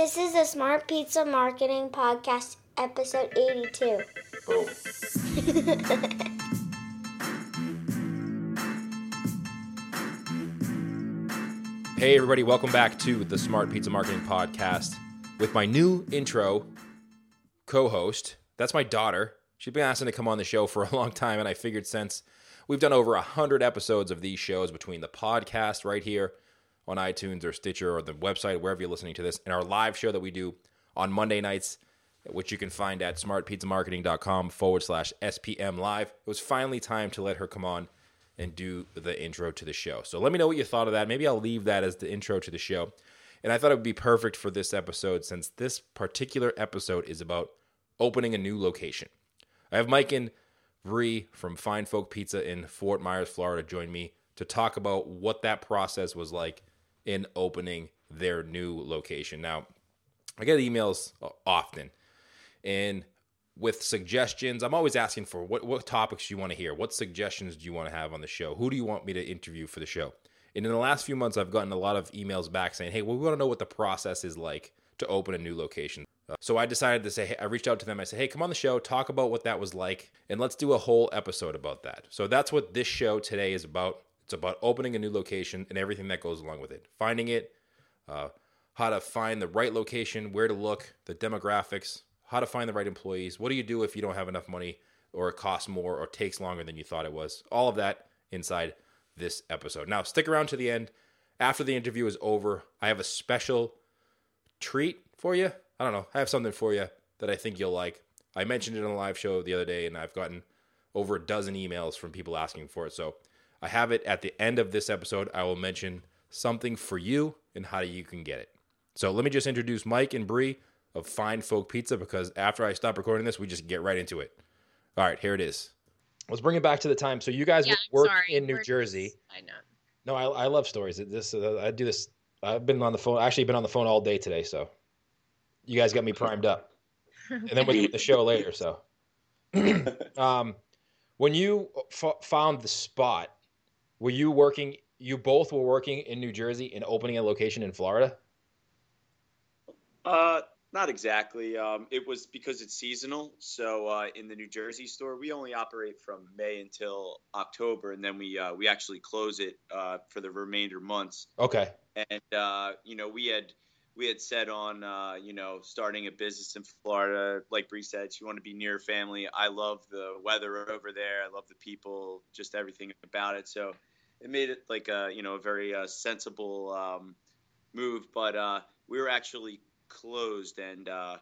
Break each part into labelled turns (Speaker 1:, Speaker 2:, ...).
Speaker 1: This is the Smart Pizza Marketing Podcast, episode 82.
Speaker 2: Boom. hey, everybody, welcome back to the Smart Pizza Marketing Podcast with my new intro co host. That's my daughter. She's been asking to come on the show for a long time, and I figured since we've done over 100 episodes of these shows between the podcast right here on iTunes or Stitcher or the website, wherever you're listening to this, and our live show that we do on Monday nights, which you can find at smartpizzamarketing.com forward slash SPM live. It was finally time to let her come on and do the intro to the show. So let me know what you thought of that. Maybe I'll leave that as the intro to the show. And I thought it would be perfect for this episode since this particular episode is about opening a new location. I have Mike and Bree from Fine Folk Pizza in Fort Myers, Florida, join me to talk about what that process was like in opening their new location. Now, I get emails often, and with suggestions, I'm always asking for what, what topics you want to hear. What suggestions do you want to have on the show? Who do you want me to interview for the show? And in the last few months, I've gotten a lot of emails back saying, hey, well, we want to know what the process is like to open a new location. Uh, so I decided to say, hey, I reached out to them. I said, hey, come on the show, talk about what that was like, and let's do a whole episode about that. So that's what this show today is about. It's about opening a new location and everything that goes along with it, finding it, uh, how to find the right location, where to look, the demographics, how to find the right employees. What do you do if you don't have enough money or it costs more or takes longer than you thought it was? All of that inside this episode. Now, stick around to the end. After the interview is over, I have a special treat for you. I don't know. I have something for you that I think you'll like. I mentioned it on a live show the other day, and I've gotten over a dozen emails from people asking for it. So I have it at the end of this episode. I will mention something for you and how you can get it. So let me just introduce Mike and Bree of Fine Folk Pizza because after I stop recording this, we just get right into it. All right, here it is. Let's bring it back to the time. So you guys
Speaker 3: Yeah,
Speaker 2: work
Speaker 3: sorry.
Speaker 2: in New
Speaker 3: We're-
Speaker 2: Jersey.
Speaker 3: I know.
Speaker 2: No, I, I love stories. This uh, I do this. I've been on the phone. Actually, been on the phone all day today. So you guys got me primed up, and then we'll do the show later. So, um, when you f- found the spot, were you working? You both were working in New Jersey and opening a location in Florida.
Speaker 4: Uh, not exactly. Um, it was because it's seasonal. So uh, in the New Jersey store, we only operate from May until October, and then we uh, we actually close it uh, for the remainder months.
Speaker 2: Okay.
Speaker 4: And uh, you know, we had we had said on uh, you know starting a business in Florida. Like Bree said, she wanted to be near family. I love the weather over there. I love the people, just everything about it. So it made it like a you know a very uh, sensible um, move. But uh, we were actually closed and uh,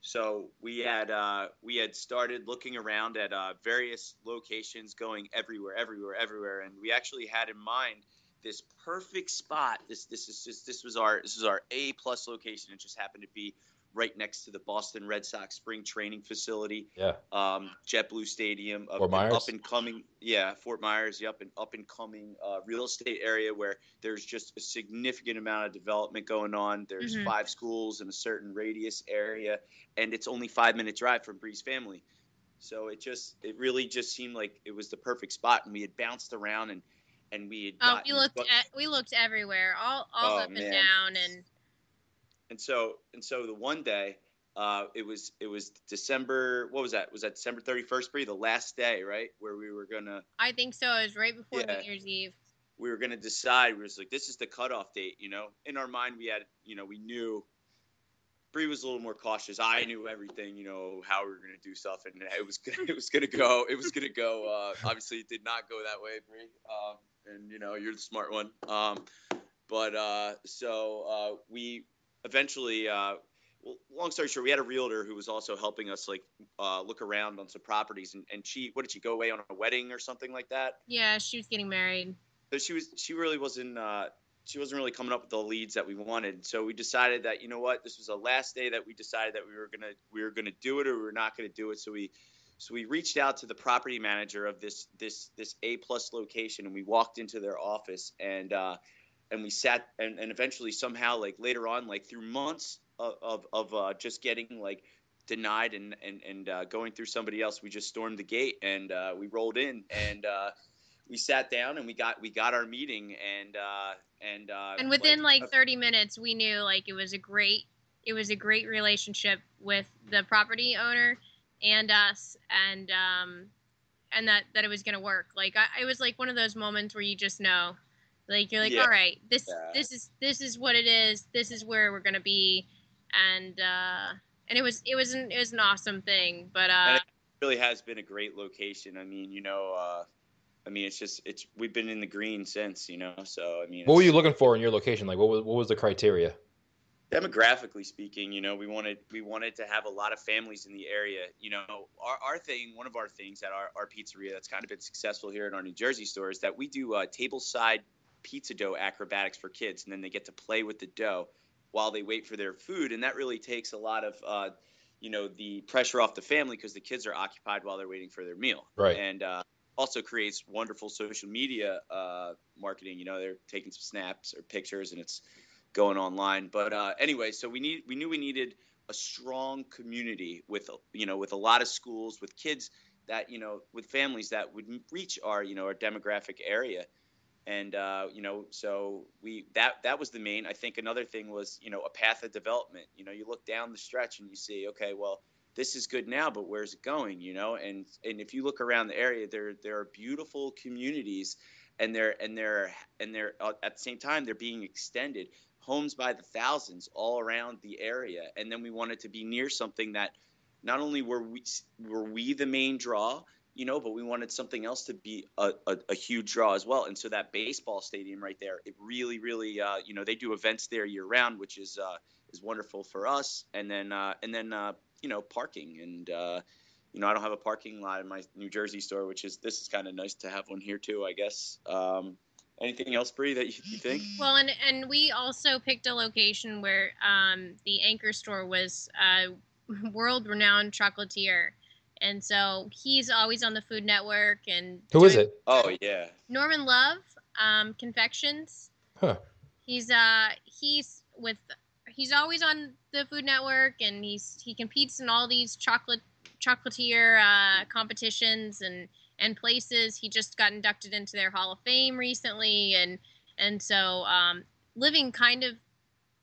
Speaker 4: so we had uh, we had started looking around at uh, various locations going everywhere everywhere everywhere and we actually had in mind this perfect spot this this is just this was our this is our a plus location it just happened to be right next to the boston red sox spring training facility
Speaker 2: Yeah.
Speaker 4: um, JetBlue Stadium, a-
Speaker 2: Fort
Speaker 4: an
Speaker 2: Myers?
Speaker 4: up and coming, yeah, Fort Myers, yep, an up and coming uh, real estate area where there's just a significant amount of development going on. There's
Speaker 3: Mhm.
Speaker 4: five schools in a certain radius area, and it's only five minute drive from Bree's family. So it just, it really just seemed like it was the perfect spot, and we had bounced around and and we had.
Speaker 3: Oh, we looked
Speaker 4: but-
Speaker 3: at we looked everywhere, all all
Speaker 4: Oh,
Speaker 3: up and down, and
Speaker 4: and so and so the one day uh, it was it was december what was that was that december 31st Bree? the last day right where we were gonna
Speaker 3: I think so. It was right before
Speaker 4: Yeah.
Speaker 3: New Year's Eve.
Speaker 4: we were gonna decide we was like this is the cutoff date you know in our mind we had you know we knew Bree was a little more cautious. I knew everything, you know, how we were gonna do stuff, and it was gonna, it was gonna go. It was gonna go. Uh, obviously, it did not go that way, Bree. Um, and you know, you're the smart one. Um, but uh, so uh, we eventually, uh, well, long story short, we had a realtor who was also helping us like uh, look around on some properties, and, and she, what did she go away on a wedding or something like that?
Speaker 3: Yeah, she was getting married.
Speaker 4: so she was she really wasn't uh, she wasn't really coming up with the leads that we wanted. So we decided that you know what, this was the last day that we decided that we were gonna we were gonna do it or we were not gonna do it. So we so we reached out to the property manager of this this this A plus location and we walked into their office and uh, and we sat and, and eventually somehow like later on like through months of of, of uh, just getting like denied and and and uh, going through somebody else, we just stormed the gate and uh, we rolled in and. Uh, we sat down and we got we got our meeting and uh and uh
Speaker 3: And within like 30 minutes, we knew like it was a great it was a great relationship with the property owner and us, and um, and that that it was gonna work. Like I, it was like one of those moments where you just know, like you're like,
Speaker 4: Yeah.
Speaker 3: all right, this
Speaker 4: Yeah.
Speaker 3: this is this is what it is. This is where we're gonna be, and uh, and it was it was an it was an awesome thing. But uh,
Speaker 4: it really has been a great location. I mean, you know, uh, I mean, it's just it's we've been in the green since, you know. So I mean,
Speaker 2: What were you looking for in your location? Like, what was what was the criteria?
Speaker 4: demographically speaking, you know, we wanted we wanted to have a lot of families in the area. You know, our, our thing, one of our things at our, our pizzeria that's kind of been successful here in our New Jersey store is that we do uh, table side pizza dough acrobatics for kids, and then they get to play with the dough while they wait for their food, and that really takes a lot of uh, you know the pressure off the family because the kids are occupied while they're waiting for their meal,
Speaker 2: Right.
Speaker 4: And uh, also creates wonderful social media uh, marketing. You know, they're taking some snaps or pictures, and it's going online. But uh, anyway, so we need we knew we needed a strong community with you know with a lot of schools with kids that you know with families that would reach our you know our demographic area and uh, you know so we that that was the main i think another thing was you know a path of development. You know you look down the stretch and you see okay well this is good now but where's it going you know? And and if you look around the area there there are beautiful communities and they're and they're and they're uh, at the same time they're being extended. Homes by the thousands all around the area. And then we wanted to be near something that not only were we were we the main draw you know but we wanted something else to be a, a, a huge draw as well. And so that baseball stadium right there it really really uh, you know they do events there year round which is uh, is wonderful for us. And then uh, and then uh, you know parking. And uh, you know I don't have a parking lot in my New Jersey store which is this is kind of nice to have one here too I guess. Um, anything else Bree that you, you think?
Speaker 3: Well, and and we also picked a location where um, the anchor store was a world-renowned chocolatier, and so he's always on the Food Network. And
Speaker 2: Who is it?
Speaker 4: oh yeah
Speaker 3: Norman Love, um, Confections.
Speaker 2: Huh.
Speaker 3: He's uh he's with he's always on the Food Network, and he's he competes in all these chocolate chocolatier uh, competitions and and places. He just got inducted into their Hall of Fame recently, and and so um, living kind of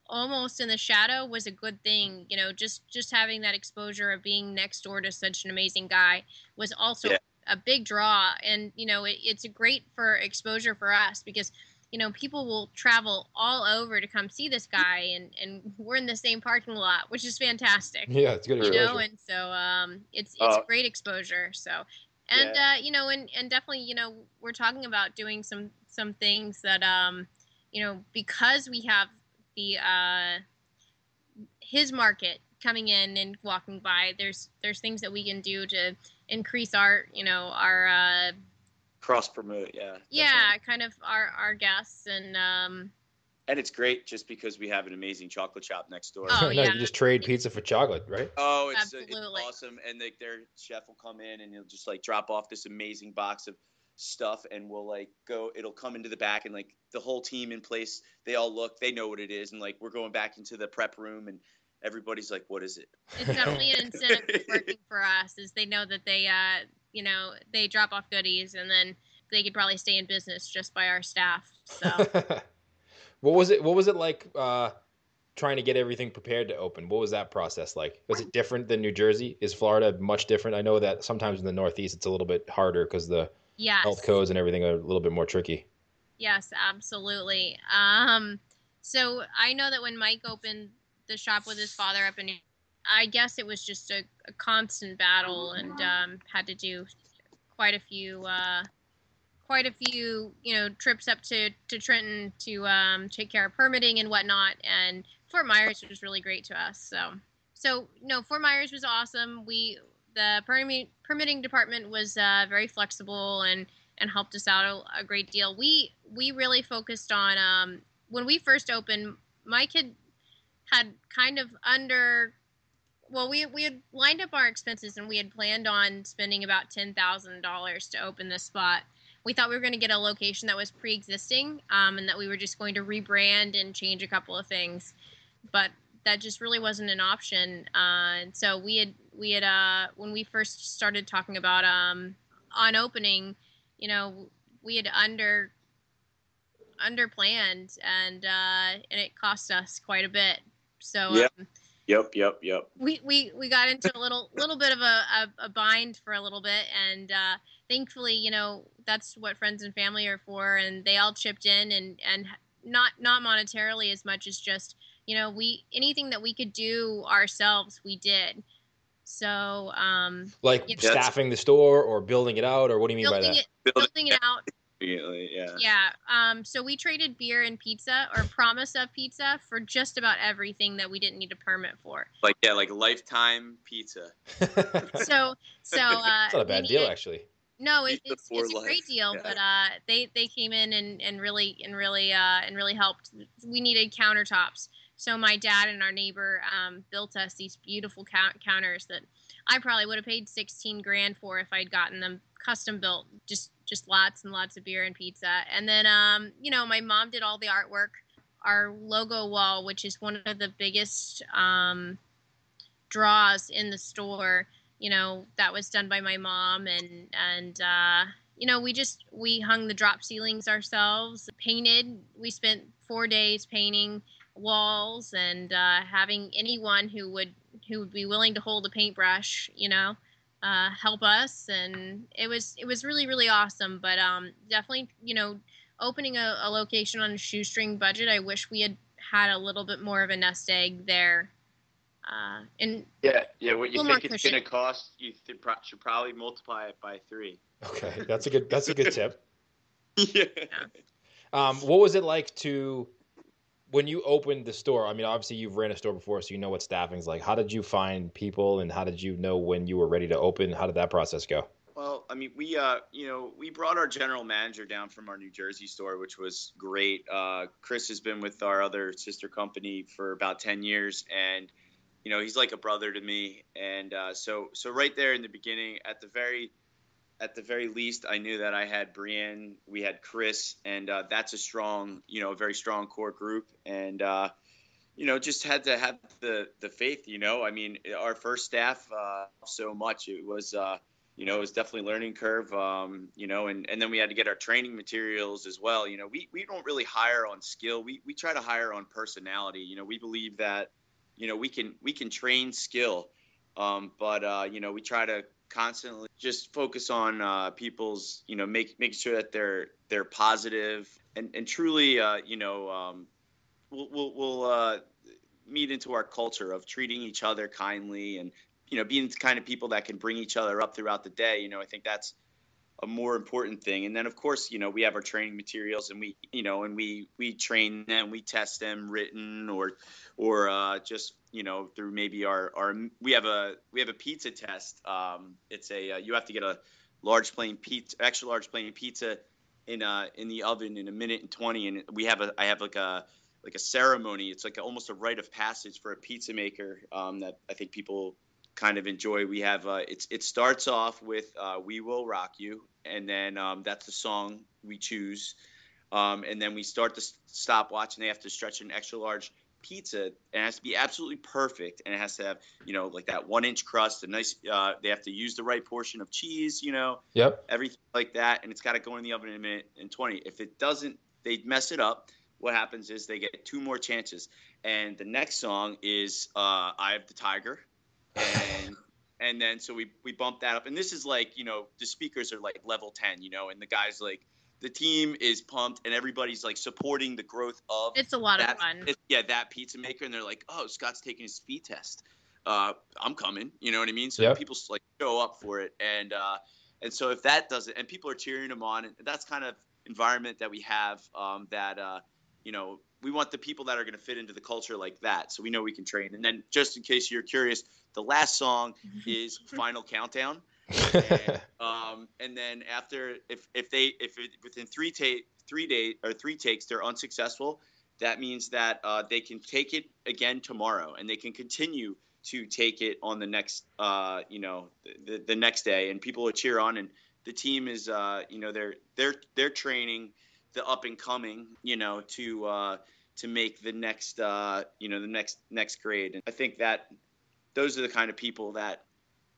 Speaker 3: almost in the shadow was a good thing. You know, just just having that exposure of being next door to such an amazing guy was also
Speaker 4: Yeah.
Speaker 3: a big draw, and you know, it, it's great for exposure for us because. You know, people will travel all over to come see this guy, and, and we're in the same parking lot, which is fantastic
Speaker 2: Yeah, it's good
Speaker 3: you know
Speaker 2: exposure.
Speaker 3: and so um it's it's
Speaker 4: Uh,
Speaker 3: great exposure so and uh you know and and definitely you know we're talking about doing some some things that um you know because we have the uh his market coming in and walking by there's there's things that we can do to increase our you know our uh
Speaker 4: cross promote yeah
Speaker 3: yeah
Speaker 4: definitely.
Speaker 3: kind of our our guests and um
Speaker 4: and it's great just because we have an amazing chocolate shop next door
Speaker 3: Oh,
Speaker 2: no,
Speaker 3: yeah.
Speaker 2: you just trade pizza for chocolate, right?
Speaker 4: Oh, it's, it's
Speaker 3: Absolutely.
Speaker 4: awesome. And like their chef will come in and he'll just like drop off this amazing box of stuff and we'll like go it'll come into the back and like the whole team in place, they all look, they know what it is, and like we're going back into the prep room and everybody's like, What is it?
Speaker 3: it's definitely an incentive working for us is they know that they uh you know they drop off goodies and then they could probably stay in business just by our staff so
Speaker 2: what was it? What was it like uh, trying to get everything prepared to open? What was that process like? Was it different than New Jersey? Is Florida much different? I know that sometimes in the Northeast it's a little bit harder because the
Speaker 3: yes.
Speaker 2: health codes and everything are a little bit more tricky.
Speaker 3: yes absolutely. Um so i know that when mike opened the shop with his father up in i guess it was just a, a constant battle and um had to do quite a few uh quite a few you know trips up to to trenton to um take care of permitting and whatnot. And fort myers was really great to us so. So no fort myers was awesome. We the permitting permitting department was uh, very flexible and and helped us out a, a great deal. We we really focused on um when we first opened mike had had kind of under well we we had lined up our expenses and we had planned on spending about ten thousand dollars to open this spot. We thought we were going to get a location that was pre-existing um, and that we were just going to rebrand and change a couple of things. But that just really wasn't an option uh, and so we had we had uh, when we first started talking about um, on opening you know we had under under planned and uh, and it cost us quite a bit so
Speaker 4: Yeah.
Speaker 3: um,
Speaker 4: Yep, yep, yep.
Speaker 3: we we we got into a little little bit of a, a, a bind for a little bit and uh, thankfully you know that's what friends and family are for and they all chipped in and and not not monetarily as much as just you know we anything that we could do ourselves we did so um
Speaker 2: Like
Speaker 3: Yeah.
Speaker 2: staffing the store or building it out, or what do you mean by
Speaker 3: building
Speaker 2: that?
Speaker 3: it building it out
Speaker 4: yeah.
Speaker 3: yeah um so we traded beer and pizza or promise of pizza for just about everything that we didn't need a permit for
Speaker 4: Like yeah, like lifetime pizza.
Speaker 3: so so uh
Speaker 2: It's not a bad deal,
Speaker 3: needed-
Speaker 2: actually.
Speaker 3: No, it, it's, it's a great deal,
Speaker 4: Yeah.
Speaker 3: but uh, they they came in and, and really and really uh, and really helped. We needed countertops, so my dad and our neighbor um, built us these beautiful count- counters that I probably would have paid sixteen grand for if I'd gotten them custom built. Just just lots and lots of beer and pizza, and then um, you know my mom did all the artwork. Our logo wall, which is one of the biggest um, draws in the store you know that was done by my mom and and uh, you know we just we hung the drop ceilings ourselves painted we spent four days painting walls and uh, having anyone who would who would be willing to hold a paintbrush you know uh, help us and it was it was really really awesome but um definitely you know opening a, a location on a shoestring budget i wish we had had a little bit more of a nest egg there uh, and
Speaker 4: Yeah, yeah. What you think it's gonna cost, you th- should probably multiply it by three.
Speaker 2: Okay, that's a good that's a good tip.
Speaker 4: yeah.
Speaker 2: Um, what was it like to when you opened the store? I mean, obviously you've ran a store before, so you know what staffing's like. How did you find people, and how did you know when you were ready to open? How did that process go?
Speaker 4: Well, I mean, we, uh, you know, we brought our general manager down from our New Jersey store, which was great. Uh, Chris has been with our other sister company for about ten years, and you know, he's like a brother to me. And uh, so, so right there in the beginning, at the very, at the very least, I knew that I had Brienne, we had Chris, and uh, that's a strong, you know, a very strong core group, and. Uh, you know, just had to have the the faith. You know, I mean, our first staff uh, so much. It was, uh, you know, it was definitely learning curve. Um, you know, and, and then we had to get our training materials as well. You know, we, we don't really hire on skill. We, we try to hire on personality. You know, we believe that, you know, we can we can train skill, um, but uh, you know, we try to constantly just focus on uh, people's, you know, make making sure that they're they're positive and and truly, uh, you know, um, we'll we'll, we'll uh, meet into our culture of treating each other kindly and you know being the kind of people that can bring each other up throughout the day. You know i think that's a more important thing. And then of course you know we have our training materials and we you know and we we train them we test them written or or uh, just you know through maybe our our we have a we have a pizza test um, it's a uh, you have to get a large plain pizza extra large plain pizza in uh in the oven in a minute and 20 and we have a i have like a like a ceremony. It's like a, almost a rite of passage for a pizza maker um, that I think people kind of enjoy. We have uh, it's it starts off with uh, "We Will Rock You," and then um, that's the song we choose, um, and then we start the stopwatch, and they have to stretch an extra large pizza, and it has to be absolutely perfect, and it has to have you know like that one inch crust, a nice. Uh, they have to use the right portion of cheese, you know,
Speaker 2: Yep.
Speaker 4: everything like that, and it's got to go in the oven in a minute and 20. If it doesn't, they mess it up. What happens is they get two more chances, and the next song is uh, "Eye of the Tiger," and and then so we we bump that up, and this is like you know the speakers are like level 10, you know, and the guys like the team is pumped, and everybody's like supporting the growth of
Speaker 3: it's a lot of fun
Speaker 4: it- yeah, that pizza maker, and they're like, "Oh, Scott's taking his speed test. Uh, I'm coming." You know what I mean? So
Speaker 2: Yep.
Speaker 4: people like show up for it, and uh, and so if that doesn't, and people are cheering them on, and that's kind of environment that we have. Um, that uh, you know, we want the people that are going to fit into the culture like that, so we know we can train. And then, just in case you're curious, the last song is "Final Countdown." And, um, and then after if if they if it, within three take three days or three takes they're unsuccessful, that means that uh, they can take it again tomorrow and they can continue to take it on the next uh, you know the, the next day. And people will cheer on and the team is uh, you know they're they're they're training the up and coming you know to uh, to make the next uh, you know the next next grade. And I think that those are the kind of people that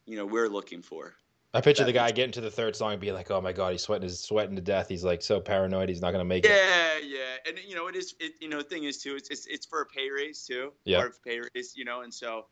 Speaker 4: you know we're looking for.
Speaker 2: I picture
Speaker 4: That
Speaker 2: the guy getting to the third song and being like, "Oh my god, he's sweating, he's sweating to death. He's like so paranoid, he's not gonna make it."
Speaker 4: Yeah, yeah, and you know it is. It you know the thing is too. It's it's, it's for a pay raise too.
Speaker 2: Yeah.
Speaker 4: Part of pay raise, you know, and so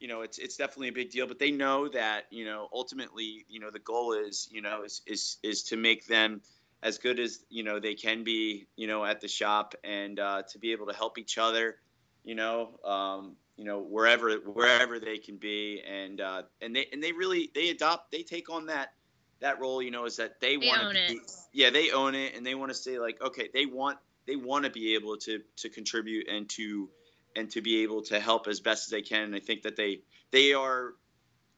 Speaker 4: you know it's it's definitely a big deal. But they know that you know ultimately you know the goal is you know is is is to make them as good as you know they can be you know at the shop and uh, to be able to help each other you know um, you know wherever wherever they can be. And uh, and they and they really they adopt they take on that that role you know is that they,
Speaker 3: They
Speaker 4: want to yeah they own it and they want to say like okay they want they want to be able to to contribute and to and to be able to help as best as they can. And i think that they they are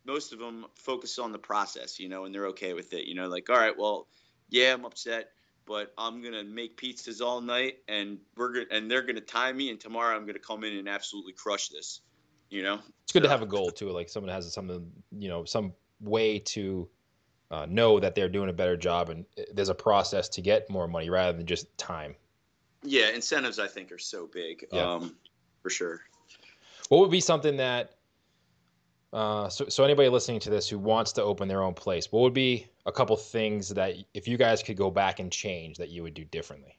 Speaker 4: most of them focus on the process you know and they're okay with it you know like all right well yeah i'm upset but i'm gonna make pizzas all night and we're gonna and they're gonna time me and tomorrow i'm gonna come in and absolutely crush this you know
Speaker 2: It's good to have a goal too, like someone has something, you know, some way to uh, know that they're doing a better job, and uh, there's a process to get more money rather than just time.
Speaker 4: yeah incentives i think are so big
Speaker 2: Yeah.
Speaker 4: um for sure
Speaker 2: What would be something that, uh, so, so anybody listening to this who wants to open their own place, what would be a couple things that if you guys could go back and change that you would do differently?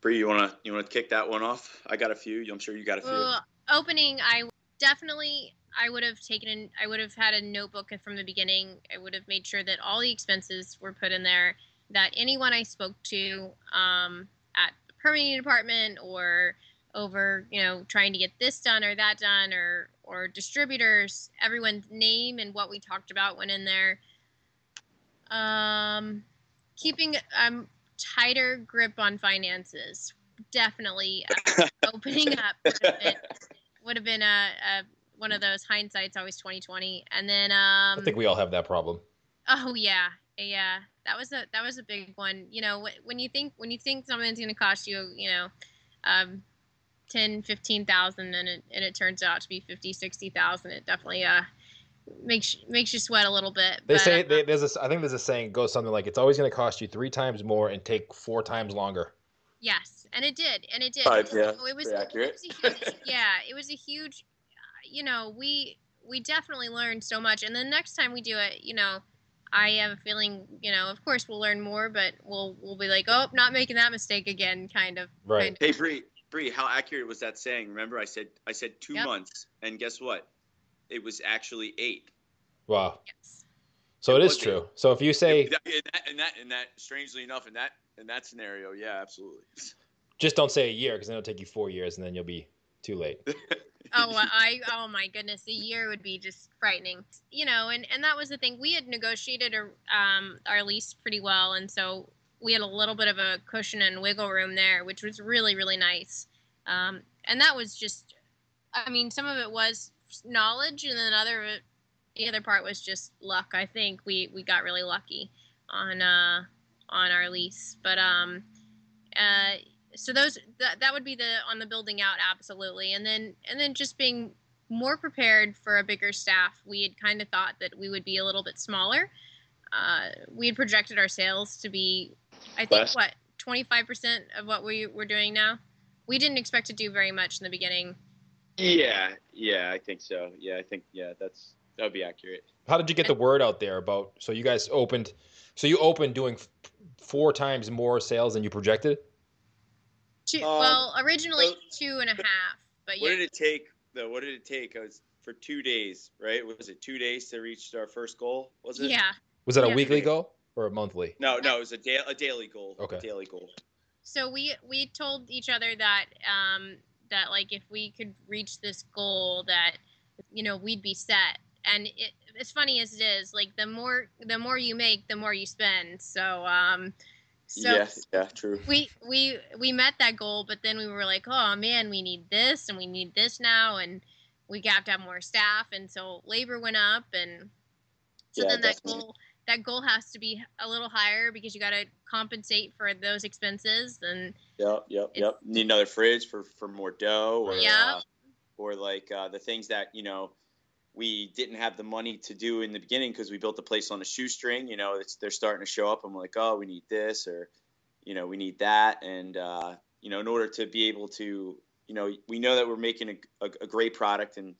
Speaker 4: Bree, you wanna you wanna kick that one off? I got a few. I'm sure you got a few.
Speaker 3: Well, opening, I definitely I would have taken in, I would have had a notebook from the beginning. I would have made sure that all the expenses were put in there. That anyone I spoke to um, at the permitting department or over, you know, trying to get this done or that done or or distributors, everyone's name and what we talked about went in there. Um, keeping um tighter grip on finances, definitely uh, opening up would have been, would have been a, a one of those hindsight's always 2020 and then um
Speaker 2: I think we all have that problem.
Speaker 3: oh yeah. Yeah. That was a that was a big one. You know wh- when you think when you think something's going to cost you you know um 10 15,000 and it and it turns out to be 50 60,000 it definitely uh makes makes you sweat a little bit
Speaker 2: They
Speaker 3: but,
Speaker 2: say they, there's a, I think there's a saying goes something like it's always going to cost you three times more and take four times longer.
Speaker 3: Yes, and it did, and it did.
Speaker 4: Five, yeah,
Speaker 3: it was,
Speaker 4: pretty
Speaker 3: it
Speaker 4: accurate.
Speaker 3: was a huge, yeah, it was a huge. uh, You know, we we definitely learned so much, and the next time we do it, you know, I have a feeling, you know, of course we'll learn more, but we'll we'll be like, oh, not making that mistake again, kind of.
Speaker 2: Right.
Speaker 3: Kind
Speaker 4: hey Bree, Bree, how accurate was that saying? Remember, I said I said two
Speaker 3: Yep.
Speaker 4: months, and guess what? It was actually eight.
Speaker 2: Wow.
Speaker 3: Yes.
Speaker 2: So
Speaker 4: It
Speaker 2: it is
Speaker 4: was
Speaker 2: true. So if you say
Speaker 4: in that, in that, in that, in that, strangely enough, in that, in that scenario, yeah, absolutely.
Speaker 2: just don't say a year because then it'll take you four years and then you'll be too late.
Speaker 3: Oh, I oh my goodness, a year would be just frightening. You know, and and that was the thing. We had negotiated a, um, our lease pretty well, and so we had a little bit of a cushion and wiggle room there, which was really really nice. Um, and that was just, I mean, some of it was knowledge, and then other the other part was just luck. I think we we got really lucky on uh on our lease, but um, uh so those that, that would be the on the building out absolutely. And then and then just being more prepared for a bigger staff we had kind of thought that we would be a little bit smaller. Uh, we had projected our sales to be i think what 25% of what we were doing now? We didn't expect to do very much in the beginning
Speaker 4: Yeah, yeah, I think so. Yeah, I think yeah, that's that would be accurate.
Speaker 2: How did you get the word out there about? So you guys opened. So you opened doing f- four times more sales than you projected.
Speaker 3: two,
Speaker 4: Um,
Speaker 3: well originally
Speaker 4: so-
Speaker 3: two and a half but
Speaker 4: What
Speaker 3: yeah
Speaker 4: did it take though? What did it take? It was for two days, right? Was it two days to reach our first goal? Was it?
Speaker 3: yeah
Speaker 2: Was that a weekly goal or a monthly?
Speaker 4: No, no, it was a, da- a daily goal.
Speaker 2: Okay.
Speaker 4: A daily goal.
Speaker 3: so we we told each other that um that like if we could reach this goal that you know we'd be set and it, as funny as it is like the more the more you make the more you spend so um so
Speaker 4: yeah, yeah, true.
Speaker 3: we we we met that goal but then we were like oh man we need this and we need this now and we have to have more staff and so labor went up and so
Speaker 4: Yeah,
Speaker 3: then that
Speaker 4: definitely.
Speaker 3: goal that goal has to be a little higher because you got to compensate for those expenses and
Speaker 4: Yep, yep, yep. Need another fridge for for more dough, or
Speaker 3: Yeah.
Speaker 4: uh, or like uh, the things that you know we didn't have the money to do in the beginning because we built the place on a shoestring. You know, it's they're starting to show up. I'm like, oh, we need this, or you know, we need that, and uh, you know, in order to be able to, you know, we know that we're making a, a, a great product, and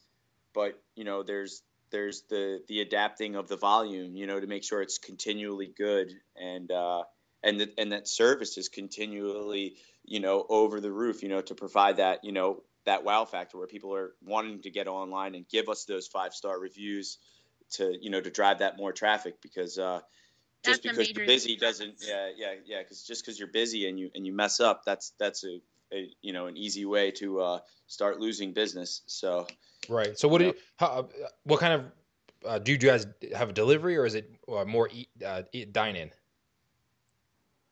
Speaker 4: but you know, there's there's the the adapting of the volume, you know, to make sure it's continually good and uh, and that and that service is continually, you know, over the roof, you know, to provide that, you know, that wow factor where people are wanting to get online and give us those five star reviews to you know to drive that more traffic because uh, just
Speaker 3: That's
Speaker 4: because you're busy doesn't yeah yeah yeah because just because you're busy and you and you mess up that's that's a, a you know an easy way to uh, start losing business. So
Speaker 2: Right. So what do you? How, uh, what kind of uh, do you guys have a delivery or is it uh, more eat, uh, eat dine in?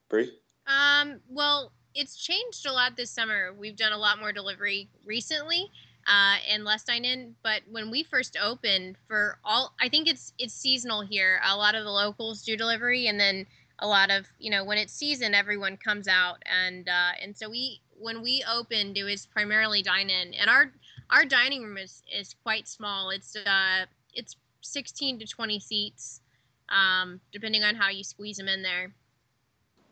Speaker 4: Bree
Speaker 3: Um, well, it's changed a lot this summer. We've done a lot more delivery recently, uh, and less dine in. But when we first opened, for all, I think it's it's seasonal here. A lot of the locals do delivery, and then a lot of you know when it's season, everyone comes out, and uh, and so we when we opened, it was primarily dine in, and our our dining room is is quite small. It's uh it's 16 to 20 seats, um, depending on how you squeeze them in there.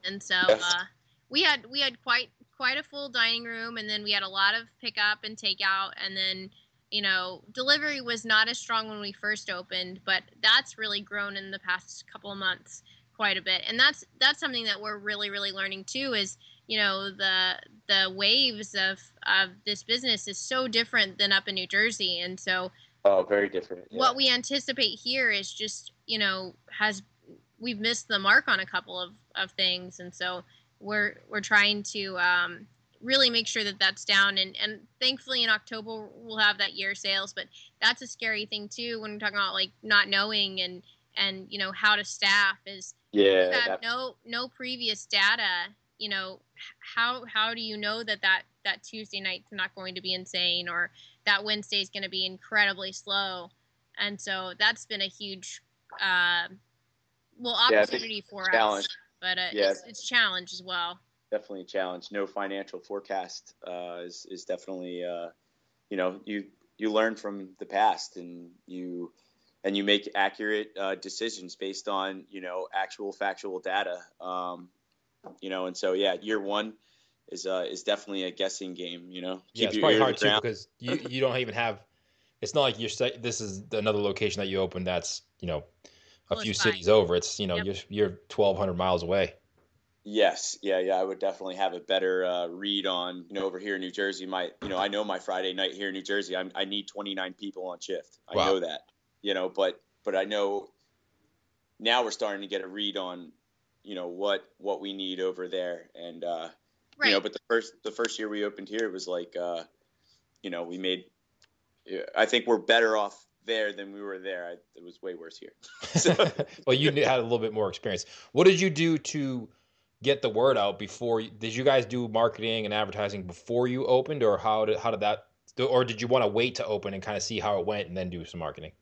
Speaker 3: And so
Speaker 4: Yes.
Speaker 3: uh, we had we had quite quite a full dining room, and then we had a lot of pickup and takeout, and then you know delivery was not as strong when we first opened, but that's really grown in the past couple of months quite a bit, and that's that's something that we're really really learning too. Is you know the the waves of of this business is so different than up in New Jersey, and so
Speaker 4: oh very different yeah.
Speaker 3: what we anticipate here is just you know has we've missed the mark on a couple of, of things. And so we're we're trying to um, really make sure that that's down. And and thankfully in october we'll have that year sales but that's a scary thing too when we're talking about like not knowing and and you know how to staff is
Speaker 4: yeah
Speaker 3: have
Speaker 4: that-
Speaker 3: no no previous data you know how how do you know that that that tuesday night's not going to be insane or that Wednesday's going to be incredibly slow and so that's been a huge uh, well
Speaker 4: Yeah,
Speaker 3: opportunity for
Speaker 4: challenge.
Speaker 3: us but uh,
Speaker 4: Yeah.
Speaker 3: it's, it's challenge as well
Speaker 4: definitely a challenge. No financial forecast uh, is is definitely uh, you know you you learn from the past and you and you make accurate uh, decisions based on you know actual factual data. Um, you know, and so yeah, year one is uh, is definitely a guessing game. You know,
Speaker 2: Yeah, it's
Speaker 4: your
Speaker 2: probably
Speaker 4: ear to
Speaker 2: hard too because you you don't even have. It's not like you're say, this is another location that you open. that's you know a
Speaker 3: Close
Speaker 2: few
Speaker 3: by.
Speaker 2: cities over. It's you know
Speaker 3: Yep.
Speaker 2: you're you're twelve hundred miles away.
Speaker 4: Yes, yeah, yeah. I would definitely have a better uh, read on, you know, over here in New Jersey. My, you know, I know my Friday night here in New Jersey. I'm, I need 29 people on shift. I
Speaker 2: Wow.
Speaker 4: know that, you know, but but I know now we're starting to get a read on, you know, what what we need over there, and uh,
Speaker 3: right
Speaker 4: you know, but the first the first year we opened here it was like, uh, you know, we made. I think we're better off there than we were there. I, it was way worse here. So-
Speaker 2: well, you had a little bit more experience. What did you do to get the word out before? Did you guys do marketing and advertising before you opened, or how did how did that? Or did you want to wait to open and kind of see how it went and then do some marketing?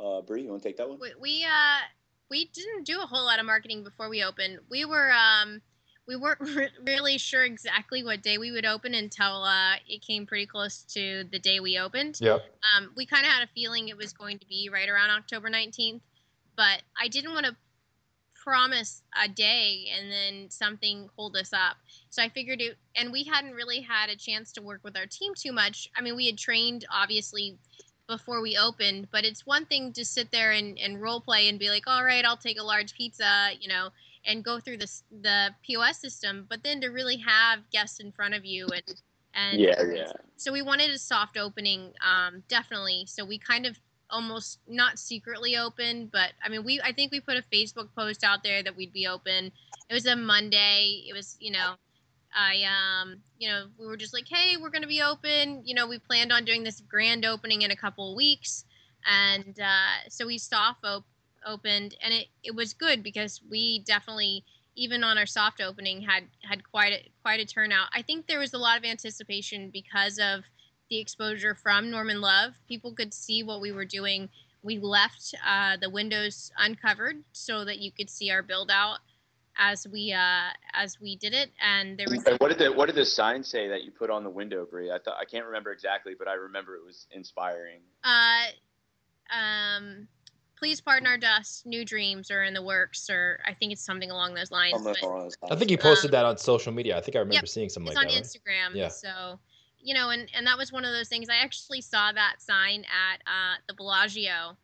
Speaker 4: Uh, Bree, you want to take that one?
Speaker 3: we, we uh we didn't do a whole lot of marketing before we opened. We were um we weren't re- really sure exactly what day we would open until uh, it came pretty close to the day we opened.
Speaker 2: Yep.
Speaker 3: Um, we kind of had a feeling it was going to be right around October 19th, but I didn't want to promise a day and then something hold us up. So I figured it, and we hadn't really had a chance to work with our team too much. I mean, we had trained obviously before we opened, but it's one thing to sit there and, and role play and be like, all right, I'll take a large pizza, you know, and go through this the POS system, but then to really have guests in front of you and and
Speaker 4: Yeah, yeah.
Speaker 3: so we wanted a soft opening, um, definitely. So we kind of almost not secretly open, but I mean, we I think we put a Facebook post out there that we'd be open. It was a Monday. It was you know, I um you know we were just like, hey, we're gonna be open. You know, we planned on doing this grand opening in a couple of weeks, and uh, so we soft op- opened, and it it was good because we definitely even on our soft opening had had quite a quite a turnout. I think there was a lot of anticipation because of the exposure from Norman Love. People could see what we were doing. We left uh, the windows uncovered so that you could see our build out as we uh, as we did it, and there was
Speaker 4: And what did the what did the sign say that you put on the window, Bree? I thought I can't remember exactly, but I remember it was inspiring.
Speaker 3: uh, um, please pardon our dust. New dreams are in the works, or I think it's something along those lines. But-
Speaker 4: along those
Speaker 2: I think
Speaker 4: lines.
Speaker 2: you posted
Speaker 3: Um,
Speaker 2: that on social media. I think I remember
Speaker 3: yep,
Speaker 2: seeing something
Speaker 3: it's
Speaker 2: like
Speaker 3: on
Speaker 2: that. right?
Speaker 3: Instagram.
Speaker 2: Yeah.
Speaker 3: So you know, and and that was one of those things. I actually saw that sign at uh, the Bellagio.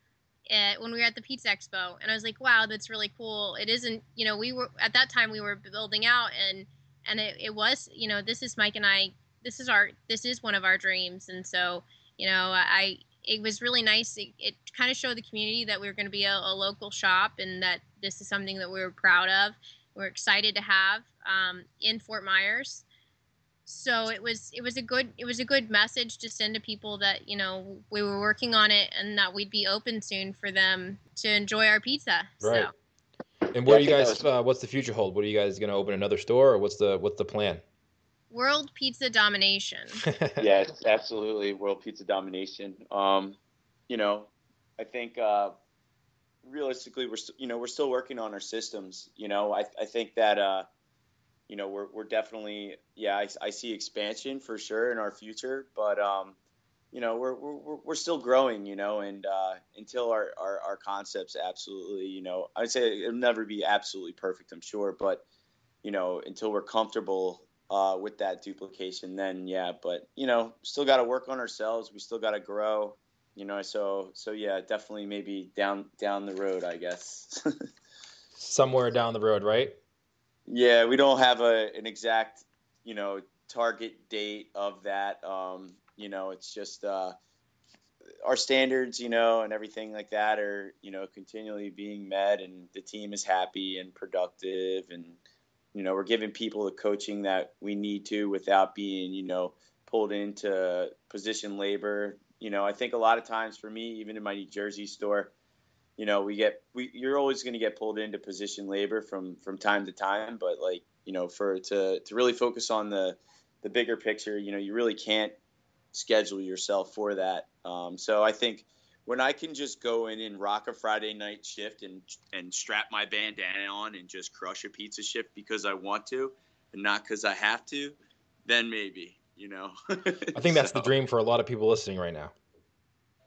Speaker 3: Uh when we were at the Pizza Expo, and I was like, "Wow, that's really cool." It isn't, you know, we were at that time we were building out, and and it, it was, you know, this is Mike and I. This is our, this is one of our dreams, and so, you know, I it was really nice. It, it kind of showed the community that we were going to be a, a, local shop and that this is something that we were proud of. We're excited to have um, in Fort Myers. So it was it was a good it was a good message to send to people that you know we were working on it and that we'd be open soon for them to enjoy our pizza.
Speaker 2: Right.
Speaker 3: So.
Speaker 2: And what yeah, you guys? Was... Uh, what's the future hold? What are you guys going to open another store, or what's the what's the plan?
Speaker 3: World pizza domination.
Speaker 4: yeah, absolutely world pizza domination. Um, you know, I think uh, realistically we're you know we're still working on our systems. You know, I I think that uh, you know we're we're definitely yeah I, I see expansion for sure in our future, but um, you know we're we're we're still growing. You know, and uh, until our, our our concepts absolutely you know I'd say it'll never be absolutely perfect. I'm sure, but you know until we're comfortable uh, with that duplication, then yeah. But you know, still got to work on ourselves. We still got to grow. You know, so so yeah, definitely maybe down down the road, I guess.
Speaker 2: Somewhere down the road, right?
Speaker 4: Yeah, we don't have a an exact you know target date of that. Um, you know, it's just uh, our standards, you know, and everything like that are you know continually being met, and the team is happy and productive and you know, we're giving people the coaching that we need to without being, you know, pulled into position labor. You know, I think a lot of times for me, even in my New Jersey store, you know, we get we you're always going to get pulled into position labor from from time to time, but like, you know, for to to really focus on the the bigger picture, you know, you really can't schedule yourself for that. Um, so I think when I can just go in and rock a Friday night shift and and strap my bandana on and just crush a pizza shift because I want to and not because I have to, then maybe you know.
Speaker 2: I think that's so, the dream for a lot of people listening right now.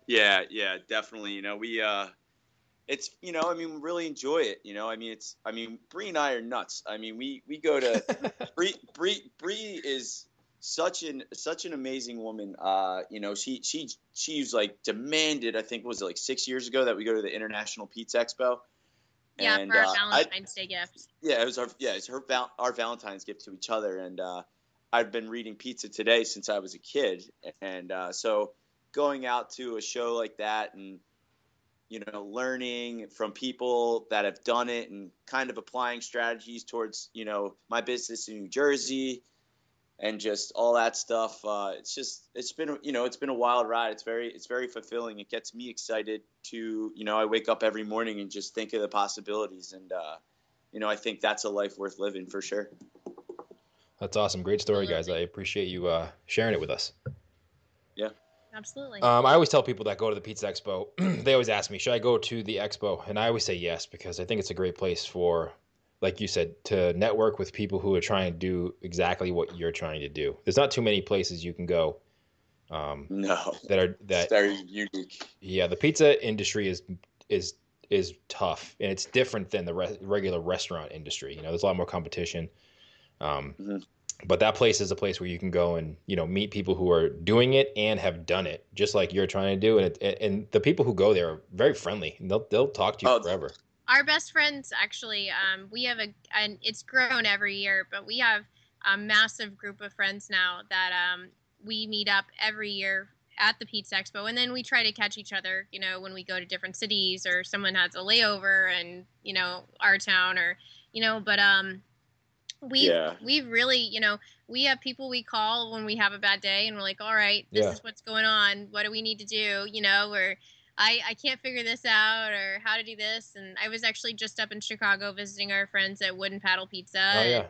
Speaker 4: Yeah, yeah, definitely. You know, we uh, it's you know, I mean, really enjoy it. You know, I mean, it's I mean, Bree and I are nuts. I mean, we we go to Bree Bree Bree is such an such an amazing woman. Uh, you know, she she she's like demanded. I think was it like six years ago that we go to the International Pizza Expo.
Speaker 3: Yeah, and, for our uh, Valentine's I, Day gift.
Speaker 4: Yeah, it was our yeah, it's her val- our Valentine's gift to each other, and uh, I've been reading Pizza Today since I was a kid, and uh, so going out to a show like that and you know learning from people that have done it and kind of applying strategies towards you know my business in New Jersey and just all that stuff. Uh, it's just it's been you know it's been a wild ride. It's very it's very fulfilling. It gets me excited to you know I wake up every morning and just think of the possibilities, and uh, you know I think that's a life worth living for sure.
Speaker 2: That's awesome. Great story, guys. I appreciate you uh, sharing it with us.
Speaker 4: Yeah.
Speaker 3: Absolutely.
Speaker 2: Um, I always tell people that go to the Pizza Expo, they always ask me, should I go to the expo? And I always say yes, because I think it's a great place for like you said, to network with people who are trying to do exactly what you're trying to do. There's not too many places you can go.
Speaker 4: Um, no,
Speaker 2: that are that
Speaker 4: it's very unique.
Speaker 2: Yeah, the pizza industry is is is tough, and it's different than the re- regular restaurant industry. You know, there's a lot more competition. Um, mm-hmm. But that place is a place where you can go and you know meet people who are doing it and have done it, just like you're trying to do. And it, and the people who go there are very friendly. They'll they'll talk to you oh, forever
Speaker 3: our best friends actually um, we have a and it's grown every year but we have a massive group of friends now that um, we meet up every year at the pizza expo and then we try to catch each other you know when we go to different cities or someone has a layover and you know our town or you know but um we yeah. we really you know we have people we call when we have a bad day and we're like all right this yeah. is what's going on what do we need to do you know or I, I can't figure this out or how to do this. And I was actually just up in Chicago visiting our friends at Wooden Paddle Pizza.
Speaker 2: Oh, yeah.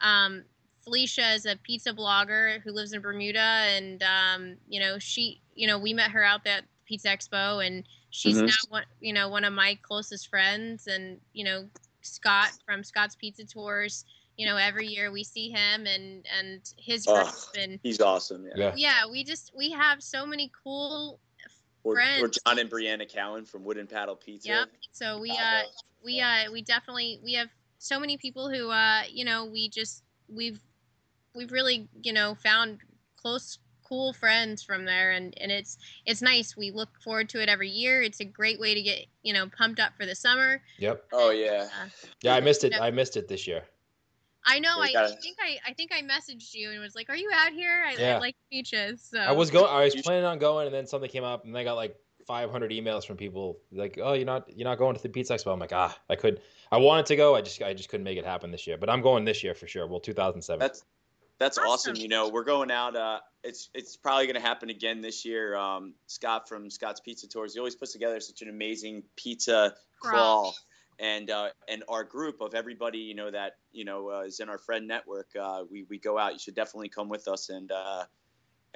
Speaker 3: And, um, Felicia is a pizza blogger who lives in Bermuda. And, um, you know, she, you know, we met her out at Pizza Expo and she's mm-hmm. now one, you know, one of my closest friends. And, you know, Scott from Scott's Pizza Tours, you know, every year we see him and, and his. Oh, and
Speaker 4: he's awesome.
Speaker 3: Yeah. yeah. We just, we have so many cool
Speaker 4: or, or John and Brianna Cowan from Wooden Paddle Pizza.
Speaker 3: Yep. So we uh we uh we definitely we have so many people who uh you know we just we've we've really you know found close cool friends from there, and and it's it's nice. We look forward to it every year. It's a great way to get you know pumped up for the summer.
Speaker 2: Yep.
Speaker 4: Oh yeah.
Speaker 3: Uh,
Speaker 2: Yeah, I missed it.
Speaker 3: Yep.
Speaker 2: I missed it this year.
Speaker 3: I know. I,
Speaker 4: gotta-
Speaker 3: I think I I think I messaged you and was like, "Are you out here? I,
Speaker 2: Yeah.
Speaker 3: I like beaches." So
Speaker 2: I was going. I was planning on going, and then something came up, and I got like 500 emails from people like, "Oh, you're not you're not going to the Pizza Expo." I'm like, ah, I could. I wanted to go. I just I just couldn't make it happen this year. But I'm going this year for sure. Well, 2007.
Speaker 4: That's that's awesome.
Speaker 3: Awesome.
Speaker 4: You know, we're going out. Uh, it's it's probably going to happen again this year. Um, Scott from Scott's Pizza Tours, he always puts together such an amazing pizza
Speaker 3: Crawl.
Speaker 4: crawl, and uh, and our group of everybody, you know, that you know uh, is in our friend network. Uh, we we go out. You should definitely come with us and. Uh,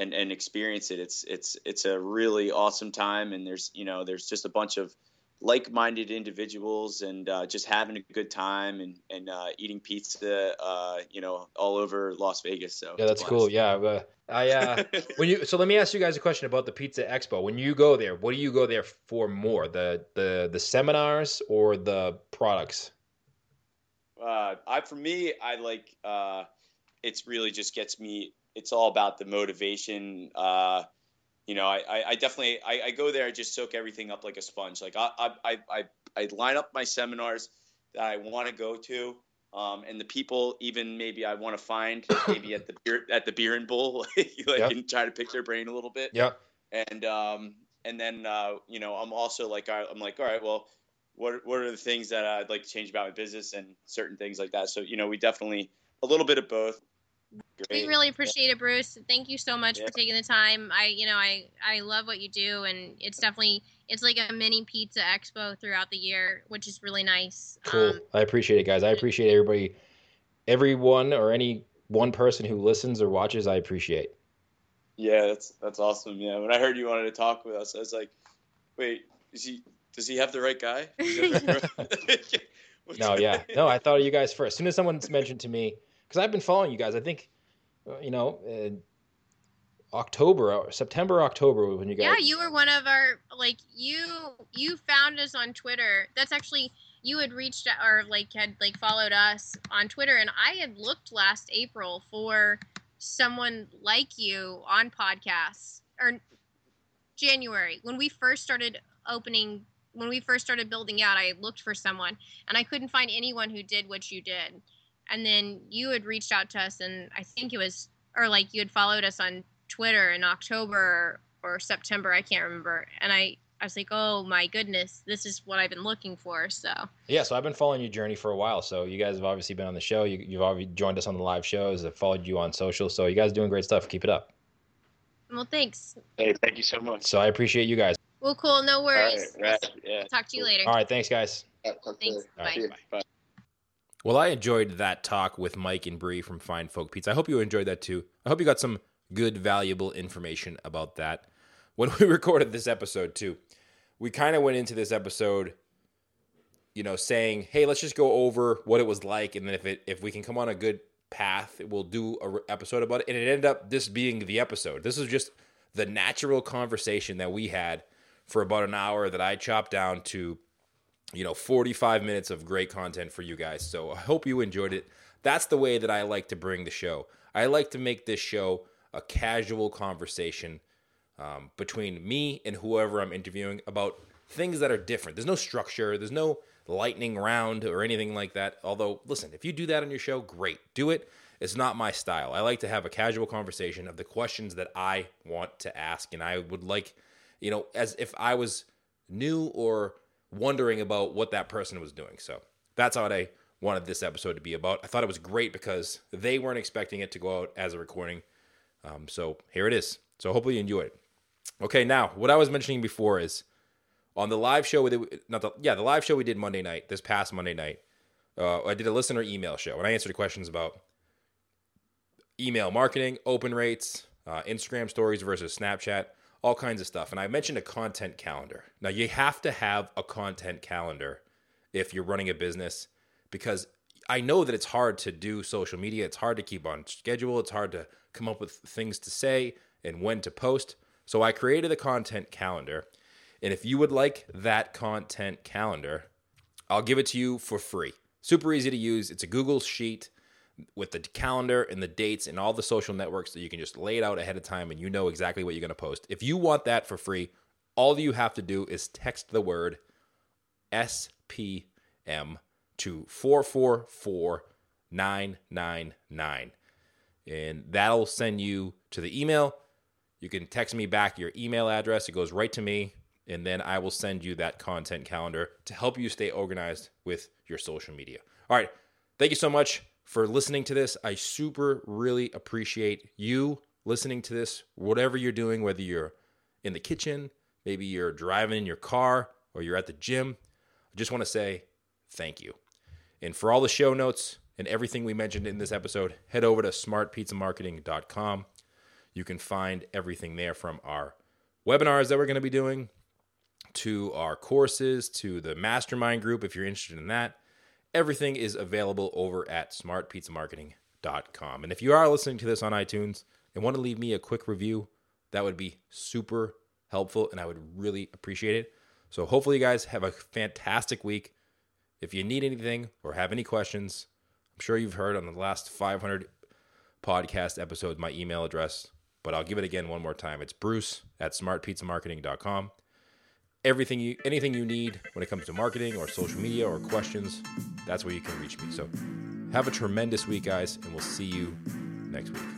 Speaker 4: and, and experience it. It's it's it's a really awesome time, and there's you know there's just a bunch of like-minded individuals and uh, just having a good time and and uh, eating pizza, uh, you know, all over Las Vegas. So
Speaker 2: yeah, that's cool. Yeah, I uh, when you so let me ask you guys a question about the Pizza Expo. When you go there, what do you go there for more? The the the seminars or the products?
Speaker 4: uh, I for me, I like uh, it's really just gets me. It's all about the motivation. You know, I, I, I definitely I, I go there. I just soak everything up like a sponge. Like I I, I, I, line up my seminars that I want to go to. Um, and the people, even maybe I want to find, maybe at the beer at the beer and bull, like
Speaker 2: Yep.
Speaker 4: and try to pick their brain a little bit.
Speaker 2: Yeah.
Speaker 4: and um, and then uh, you know I'm also like I'm like all right well what what are the things that I'd like to change about my business and certain things like that so you know we definitely a little bit of both
Speaker 3: We really appreciate it, Bruce. Thank you so much
Speaker 4: Yeah.
Speaker 3: for taking the time. I, you know, I, I love what you do, and it's definitely, it's like a mini pizza expo throughout the year, which is really nice.
Speaker 2: Cool.
Speaker 3: Um,
Speaker 2: I appreciate it, guys. I appreciate everybody, everyone or any one person who listens or watches. I appreciate.
Speaker 4: yeah that's that's awesome yeah when I heard you wanted to talk with us I was like wait is he does he have the right guy Does he have the right- What's
Speaker 2: No, yeah, no. I thought of you guys first. As soon as someone's mentioned to me, because I've been following you guys. I think, you know, uh, October, or September, October when you guys.
Speaker 3: yeah, you were one of our, like, you, you found us on Twitter. That's actually, you had reached or like had like followed us on Twitter, and I had looked last April for someone like you on podcasts or January when we first started opening when we first started building out I looked for someone and I couldn't find anyone who did what you did and then you had reached out to us and I think it was or like you had followed us on Twitter in October or September I can't remember and I I was like oh my goodness this is what I've been looking for so
Speaker 2: Yeah, so I've been following your journey for a while. So you guys have obviously been on the show. You, you've already joined us on the live shows. I've followed you on social. So you guys are doing great stuff. Keep it up.
Speaker 3: well thanks
Speaker 4: hey thank you so much
Speaker 2: So I appreciate you guys.
Speaker 3: well cool no worries
Speaker 4: right right yeah
Speaker 3: talk to you later
Speaker 2: All right, thanks, guys.
Speaker 3: thanks
Speaker 2: All
Speaker 3: bye.
Speaker 2: right,
Speaker 4: bye.
Speaker 2: Well, I enjoyed that talk with Mike and Bree from Fine Folk Pizza. I hope you enjoyed that too. I hope you got some good, valuable information about that. When we recorded this episode too, we kind of went into this episode, you know, saying, "Hey, let's just go over what it was like, and then if it if we can come on a good path, we'll do a re- episode about it." And it ended up this being the episode. This was just the natural conversation that we had for about an hour that I chopped down to you know 45 minutes of great content for you guys. So i hope you enjoyed it. That's the way that i like to bring the show. I like to make this show a casual conversation um, between me and whoever i'm interviewing about things that are different. There's no structure. There's no lightning round or anything like that. Although listen if you do that on your show great. Do it. It's not my style. I like to have a casual conversation of the questions that i want to ask. And i would like you know as if i was new or wondering about what that person was doing. So that's what I wanted this episode to be about. I thought it was great because they weren't expecting it to go out as a recording. Um, so here it is. So hopefully you enjoy it. Okay, now what I was mentioning before is on the live show did, not the yeah the live show we did Monday night this past Monday night. Uh, I did a listener email show and I answered questions about email marketing, open rates, uh, Instagram stories versus Snapchat, all kinds of stuff. And I mentioned a content calendar. Now, you have to have a content calendar if you're running a business because I know that it's hard to do social media. It's hard to keep on schedule. It's hard to come up with things to say and when to post. So I created a content calendar. And if you would like that content calendar, I'll give it to you for free. Super easy to use. It's a Google sheet with the calendar and the dates and all the social networks that you can just lay it out ahead of time and you know exactly what you're going to post. If you want that for free, all you have to do is text the word SPM to 444999 and that'll send you to the email. You can text me back your email address. It goes right to me and then I will send you that content calendar to help you stay organized with your social media. All right. Thank you so much for listening to this. I super really appreciate you listening to this, whatever you're doing, whether you're in the kitchen, maybe you're driving in your car, or you're at the gym. I just want to say thank you. And for all the show notes and everything we mentioned in this episode, head over to smartpizzamarketing.com. You can find everything there from our webinars that we're going to be doing to our courses to the mastermind group if you're interested in that everything is available over at smartpizzamarketing.com. And if you are listening to this on iTunes and want to leave me a quick review, that would be super helpful and I would really appreciate it. So hopefully you guys have a fantastic week. If you need anything or have any questions, I'm sure you've heard on the last 500 podcast episodes my email address, but I'll give it again one more time. It's bruce at smartpizzamarketing.com everything you anything you need when it comes to marketing or social media or questions, that's where you can reach me. So have a tremendous week, guys, and we'll see you next week.